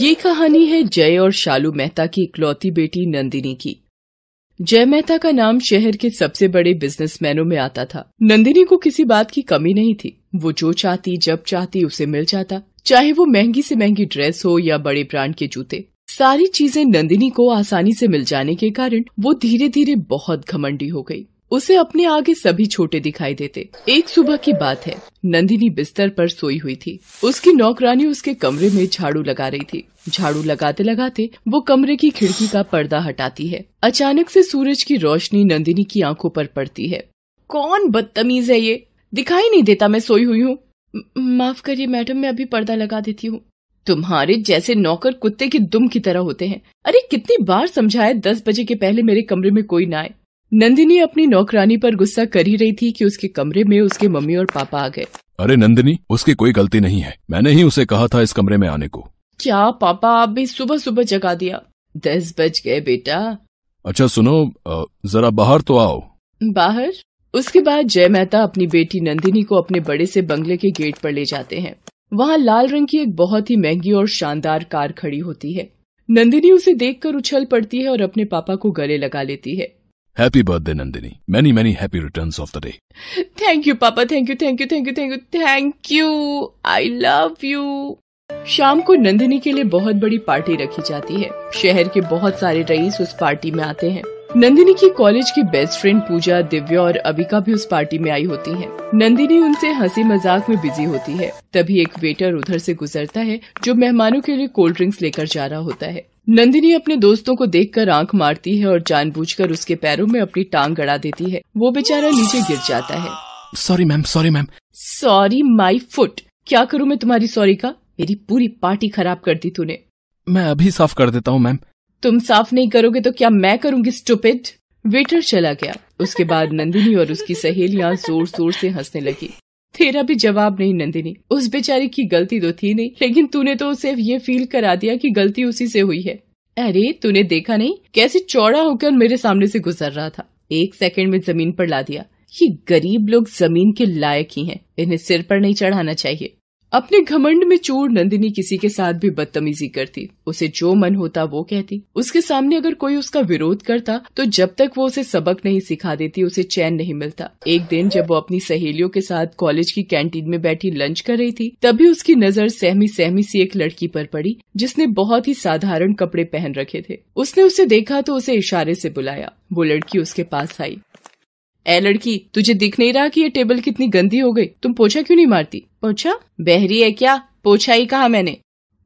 ये कहानी है जय और शालू मेहता की इकलौती बेटी नंदिनी की। जय मेहता का नाम शहर के सबसे बड़े बिजनेसमैनों में आता था। नंदिनी को किसी बात की कमी नहीं थी। वो जो चाहती, जब चाहती, उसे मिल जाता, चाहे वो महँगी से महँगी ड्रेस हो या बड़े ब्रांड के जूते। सारी चीज़ें नंदिनी को आसानी से मिल जाने के कारण वो धीरे धीरे बहुत घमंडी हो गई। उसे अपने आगे सभी छोटे दिखाई देते। एक सुबह की बात है। नंदिनी बिस्तर पर सोई हुई थी। उसकी नौकरानी उसके कमरे में झाड़ू लगा रही थी। झाड़ू लगाते लगाते वो कमरे की खिड़की का पर्दा हटाती है। अचानक से सूरज की रोशनी नंदिनी की आँखों पर पड़ती है। कौन बदतमीज है ये? दिखाई नहीं देता मैं सोई हुई हूँ। माफ़ करिए मैडम, मैं अभी पर्दा लगा देती हूँ। तुम्हारे जैसे नौकर कुत्ते की दुम की तरह होते हैं। अरे कितनी बार समझाए दस बजे के पहले मेरे कमरे में कोई ना आए। नंदिनी अपनी नौकरानी पर गुस्सा कर ही रही थी कि उसके कमरे में उसके मम्मी और पापा आ गए। अरे नंदिनी उसकी कोई गलती नहीं है। मैंने ही उसे कहा था इस कमरे में आने को। क्या पापा आप भी सुबह सुबह जगा दिया। दस बज गए बेटा। अच्छा सुनो जरा बाहर तो आओ। बाहर? उसके बाद जय मेहता अपनी बेटी नंदिनी को अपने बड़े से बंगले के गेट पर ले जाते हैं। वहाँ लाल रंग की एक बहुत ही महँगी और शानदार कार खड़ी होती है। नंदिनी उसे देखकर उछल पड़ती है और अपने पापा को गले लगा लेती है। Happy birthday Nandini many many happy returns of the day thank you पापा thank you thank you thank you thank you thank you I love you शाम को नंदिनी के लिए बहुत बड़ी पार्टी रखी जाती है। शहर के बहुत सारे रईस उस पार्टी में आते हैं। नंदिनी की कॉलेज की बेस्ट फ्रेंड पूजा, दिव्या और अबिका भी उस पार्टी में आई होती हैं। नंदिनी उनसे हँसी मज़ाक में बिज़ी होती है। तभी एक वेटर उधर से गुजरता है, जो मेहमानों के लिए कोल्ड ड्रिंक्स लेकर जा रहा होता है। नंदिनी अपने दोस्तों को देखकर आँख मारती है और जानबूझकर उसके पैरों में अपनी टांग गड़ा देती है। वो बेचारा नीचे गिर जाता है। Sorry ma'am sorry ma'am sorry my foot क्या करूँ मैं तुम्हारी सॉरी का? मेरी पूरी पार्टी खराब कर दी तूने। मैं अभी साफ़ कर देता हूँ मैम तुम साफ़ नहीं करोगे तो क्या मैं करूँगी स्टूपिड वेटर चला गया। उसके बाद नंदिनी और उसकी सहेलियाँ ज़ोर ज़ोर से हंसने लगी। तेरा भी जवाब नहीं, नंदिनी। उस बेचारी की गलती तो थी नहीं, लेकिन तूने तो उसे ये फील करा दिया कि गलती उसी से हुई है। अरे, तूने देखा नहीं? कैसे चौड़ा होकर मेरे सामने से गुजर रहा था। एक सेकंड में ज़मीन पर ला दिया। ये गरीब लोग ज़मीन के लायक ही हैं। इन्हें सिर पर नहीं चढ़ाना चाहिए। अपने घमंड में चूर नंदिनी किसी के साथ भी बदतमीजी करती। उसे जो मन होता वो कहती। उसके सामने अगर कोई उसका विरोध करता तो जब तक वो उसे सबक नहीं सिखा देती, उसे चैन नहीं मिलता। एक दिन जब वो अपनी सहेलियों के साथ कॉलेज की कैंटीन में बैठी लंच कर रही थी, तभी उसकी नज़र सहमी सहमी सी एक लड़की पर पड़ी, जिसने बहुत ही साधारण कपड़े पहन रखे थे। उसने उसे देखा तो उसे इशारे से बुलाया। वो लड़की उसके पास आई। ए लड़की, तुझे दिख नहीं रहा कि ये टेबल कितनी गंदी हो गई? तुम पोछा क्यों नहीं मारती? पोछा? बहरी है क्या? पोछा ही कहा मैंने?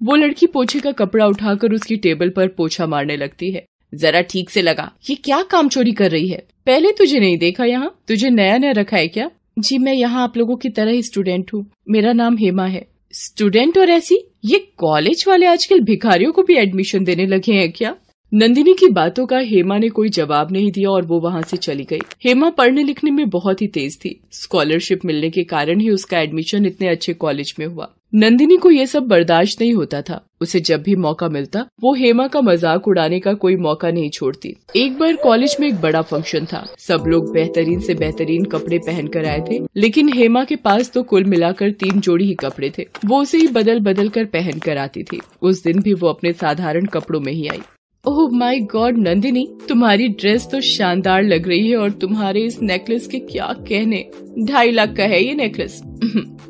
वो लड़की पोछे का कपड़ा उठाकर उसकी टेबल पर पोछा मारने लगती है। जरा ठीक से लगा, ये क्या काम चोरी कर रही है? पहले तुझे नहीं देखा यहाँ? तुझे नया नया रखा है क्या? जी, मैं यहाँ आप लोगों की तरह ही स्टूडेंट हूँ। मेरा नाम हेमा है। स्टूडेंट और ऐसी? ये कॉलेज वाले आजकल भिखारियों को भी एडमिशन देने लगे हैं क्या? नंदिनी की बातों का हेमा ने कोई जवाब नहीं दिया और वो वहाँ से चली गई। हेमा पढ़ने लिखने में बहुत ही तेज थी। स्कॉलरशिप मिलने के कारण ही उसका एडमिशन इतने अच्छे कॉलेज में हुआ। नंदिनी को ये सब बर्दाश्त नहीं होता था। उसे जब भी मौका मिलता, वो हेमा का मज़ाक उड़ाने का कोई मौका नहीं छोड़ती। एक बार कॉलेज में एक बड़ा फ़ंक्शन था। सब लोग बेहतरीन से बेहतरीन कपड़े पहन कर आए थे, लेकिन हेमा के पास तो कुल मिलाकर तीन जोड़ी ही कपड़े थे। वो उसे ही बदल बदल कर पहन कर आती थी। उस दिन भी वो अपने साधारण कपड़ों में ही आई। ओह माय गॉड नंदिनी, तुम्हारी ड्रेस तो शानदार लग रही है और तुम्हारे इस नेकलेस के क्या कहने? ढाई लाख का है ये नेकलेस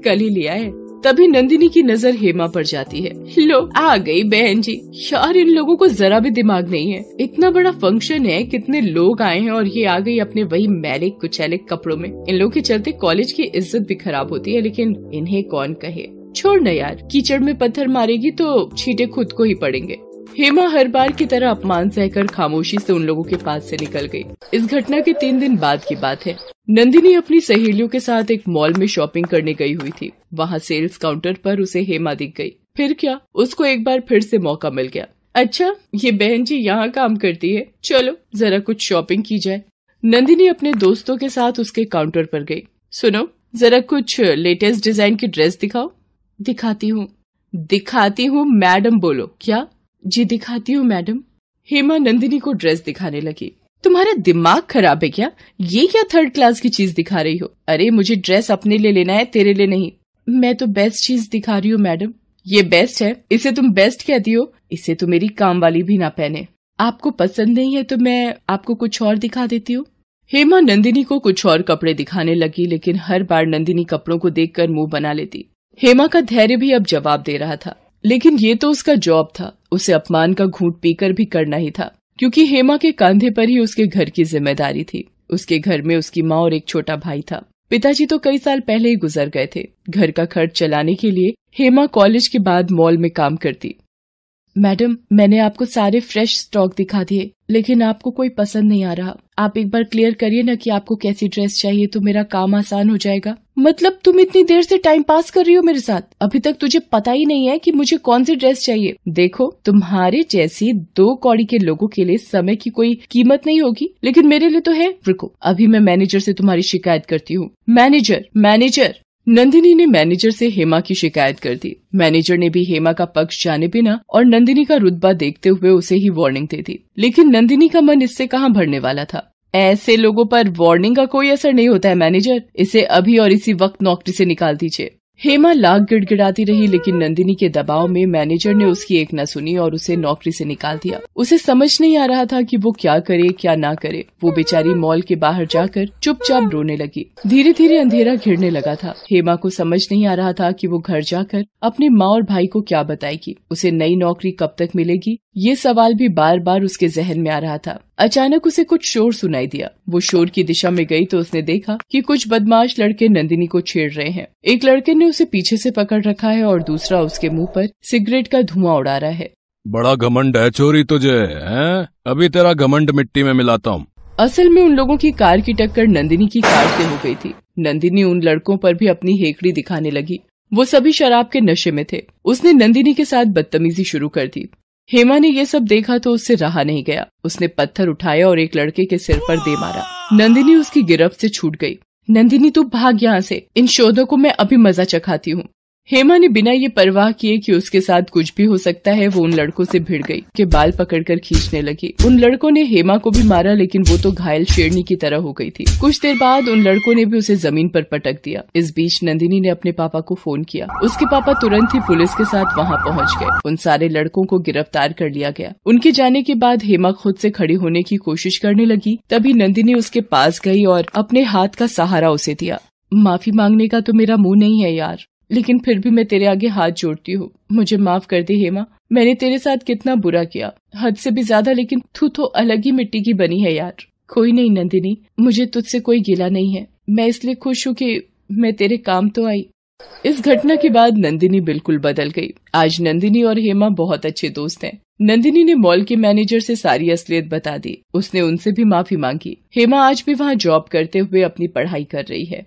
कल ही लिया है। तभी नंदिनी की नज़र हेमा पर जाती है। लो, आ गई बहन जी। यार, इन लोगों को जरा भी दिमाग नहीं है। इतना बड़ा फ़ंक्शन है, कितने लोग आए हैं और ये आ गई अपने वही मैले कुचैले कपड़ों में। इन लोगों के चलते कॉलेज की इज़्ज़त भी खराब होती है, लेकिन इन्हें कौन कहे? छोड़ न यार, कीचड़ में पत्थर मारेगी तो छीटे खुद को ही पड़ेंगे। हेमा हर बार की तरह अपमान सहकर खामोशी से उन लोगों के पास से निकल गई। इस घटना के तीन दिन बाद की बात है। नंदिनी अपनी सहेलियों के साथ एक मॉल में शॉपिंग करने गई हुई थी। वहाँ सेल्स काउंटर पर उसे हेमा दिख गई। फिर क्या? उसको एक बार फिर से मौका मिल गया। अच्छा ये बहन जी यहाँ काम करती है। चलो, जरा कुछ शॉपिंग की जाए। नंदिनी अपने दोस्तों के साथ उसके काउंटर पर गई। सुनो, जरा कुछ लेटेस्ट डिज़ाइन की ड्रेस दिखाओ। दिखाती हूँ। दिखाती हूँ, मैडम बोलो। क्या? जी दिखाती हूँ, मैडम। हेमा नंदिनी को ड्रेस दिखाने लगी। तुम्हारा दिमाग खराब है क्या? ये क्या थर्ड क्लास की चीज़ दिखा रही हो? अरे, मुझे ड्रेस अपने लिए लेना है, तेरे लिए नहीं। मैं तो बेस्ट चीज़ दिखा रही हूँ, मैडम। ये बेस्ट है। इसे तुम बेस्ट कहती हो। इसे तो मेरी काम वाली भी ना पहने। आपको पसंद नहीं है तो मैं आपको कुछ और दिखा देती हूँ। हेमा नंदिनी को कुछ और कपड़े दिखाने लगी, लेकिन हर बार नंदिनी कपड़ों को देखकर मुँह बना लेती। हेमा का धैर्य भी अब जवाब दे रहा था। लेकिन ये तो उसका जॉब था। उसे अपमान का घूट पीकर भी करना ही था, क्योंकि हेमा के कंधे पर ही उसके घर की ज़िम्मेदारी थी। उसके घर में उसकी माँ और एक छोटा भाई था। पिताजी तो कई साल पहले ही गुजर गए थे। घर का खर्च चलाने के लिए हेमा कॉलेज के बाद मॉल में काम करती। मैडम, मैंने आपको सारे फ्रेश स्टॉक दिखा दिए, लेकिन आपको कोई पसंद नहीं आ रहा। आप एक बार क्लियर करिए ना कि आपको कैसी ड्रेस चाहिए तो मेरा काम आसान हो जाएगा। मतलब तुम इतनी देर से टाइम पास कर रही हो मेरे साथ? अभी तक तुझे पता ही नहीं है कि मुझे कौन सी ड्रेस चाहिए। देखो, तुम्हारे जैसी दो कौड़ी के लोगों के लिए समय की कोई कीमत नहीं होगी, लेकिन मेरे लिए तो है। रुको, अभी मैं मैनेजर से तुम्हारी शिकायत करती हूँ। मैनेजर मैनेजर नंदिनी ने मैनेजर से हेमा की शिकायत कर दी। मैनेजर ने भी हेमा का पक्ष जाने बिना और नंदिनी का रुतबा देखते हुए उसे ही वार्निंग दे दी। लेकिन नंदिनी का मन इससे कहाँ भरने वाला था? ऐसे लोगों पर वार्निंग का कोई असर नहीं होता है, मैनेजर। इसे अभी और इसी वक्त नौकरी से निकाल दीजिए। हेमा लाख गिड़गिड़ाती रही, लेकिन नंदिनी के दबाव में मैनेजर ने उसकी एक न सुनी और उसे नौकरी से निकाल दिया। उसे समझ नहीं आ रहा था कि वो क्या करे, क्या ना करे। वो बेचारी मॉल के बाहर जाकर चुपचाप रोने लगी। धीरे धीरे अंधेरा घिरने लगा था। हेमा को समझ नहीं आ रहा था कि वो घर जाकर अपनी माँ और भाई को क्या बताएगी। उसे नई नौकरी कब तक मिलेगी, ये सवाल भी बार बार उसके जहन में आ रहा था। अचानक उसे कुछ शोर सुनाई दिया। वो शोर की दिशा में गई तो उसने देखा कि कुछ बदमाश लड़के नंदिनी को छेड़ रहे हैं। एक लड़के ने उसे पीछे से पकड़ रखा है और दूसरा उसके मुँह पर सिगरेट का धुआँ उड़ा रहा है। बड़ा घमंड है चोरी तुझे हैं? अभी तेरा घमंड मिट्टी में मिलाता हूँ। असल में उन लोगों की कार की टक्कर नंदिनी की कार से हो गई थी। नंदिनी उन लड़कों पर भी अपनी हेकड़ी दिखाने लगी। वो सभी शराब के नशे में थे। उसने नंदिनी के साथ बदतमीजी शुरू कर दी। हेमा ने ये सब देखा तो उससे रहा नहीं गया। उसने पत्थर उठाया और एक लड़के के सिर पर दे मारा। नंदिनी उसकी गिरफ्त से छूट गई। नंदिनी तू भाग यहाँ से। इन शोधों को मैं अभी मज़ा चखाती हूँ। हेमा ने बिना ये परवाह किए कि उसके साथ कुछ भी हो सकता है, वो उन लड़कों से भिड़ गई, के बाल पकड़कर खींचने लगी। उन लड़कों ने हेमा को भी मारा, लेकिन वो तो घायल शेरनी की तरह हो गई थी। कुछ देर बाद उन लड़कों ने भी उसे ज़मीन पर पटक दिया। इस बीच नंदिनी ने अपने पापा को फ़ोन किया। उसके पापा तुरंत ही पुलिस के साथ वहाँ पहुँच गए। उन सारे लड़कों को गिरफ़्तार कर लिया गया। उनके जाने के बाद हेमा खुद से खड़ी होने की कोशिश करने लगी। तभी नंदिनी उसके पास गई और अपने हाथ का सहारा उसे दिया। माफ़ी मांगने का तो मेरा मुँह नहीं है यार। लेकिन फिर भी मैं तेरे आगे हाथ जोड़ती हूँ। मुझे माफ़ कर दे, हेमा। मैंने तेरे साथ कितना बुरा किया। हद से भी ज़्यादा, लेकिन तू तो अलग ही मिट्टी की बनी है यार। कोई नहीं, नंदिनी। मुझे तुझसे कोई गिला नहीं है। मैं इसलिए खुश हूँ कि मैं तेरे काम तो आई। इस घटना के बाद नंदिनी बिल्कुल बदल गई। आज नंदिनी और हेमा बहुत अच्छे दोस्त हैं। नंदिनी ने मॉल के मैनेजर से सारी असलियत बता दी। उसने उनसे भी माफ़ी मांगी। हेमा आज भी वहाँ जॉब करते हुए अपनी पढ़ाई कर रही है।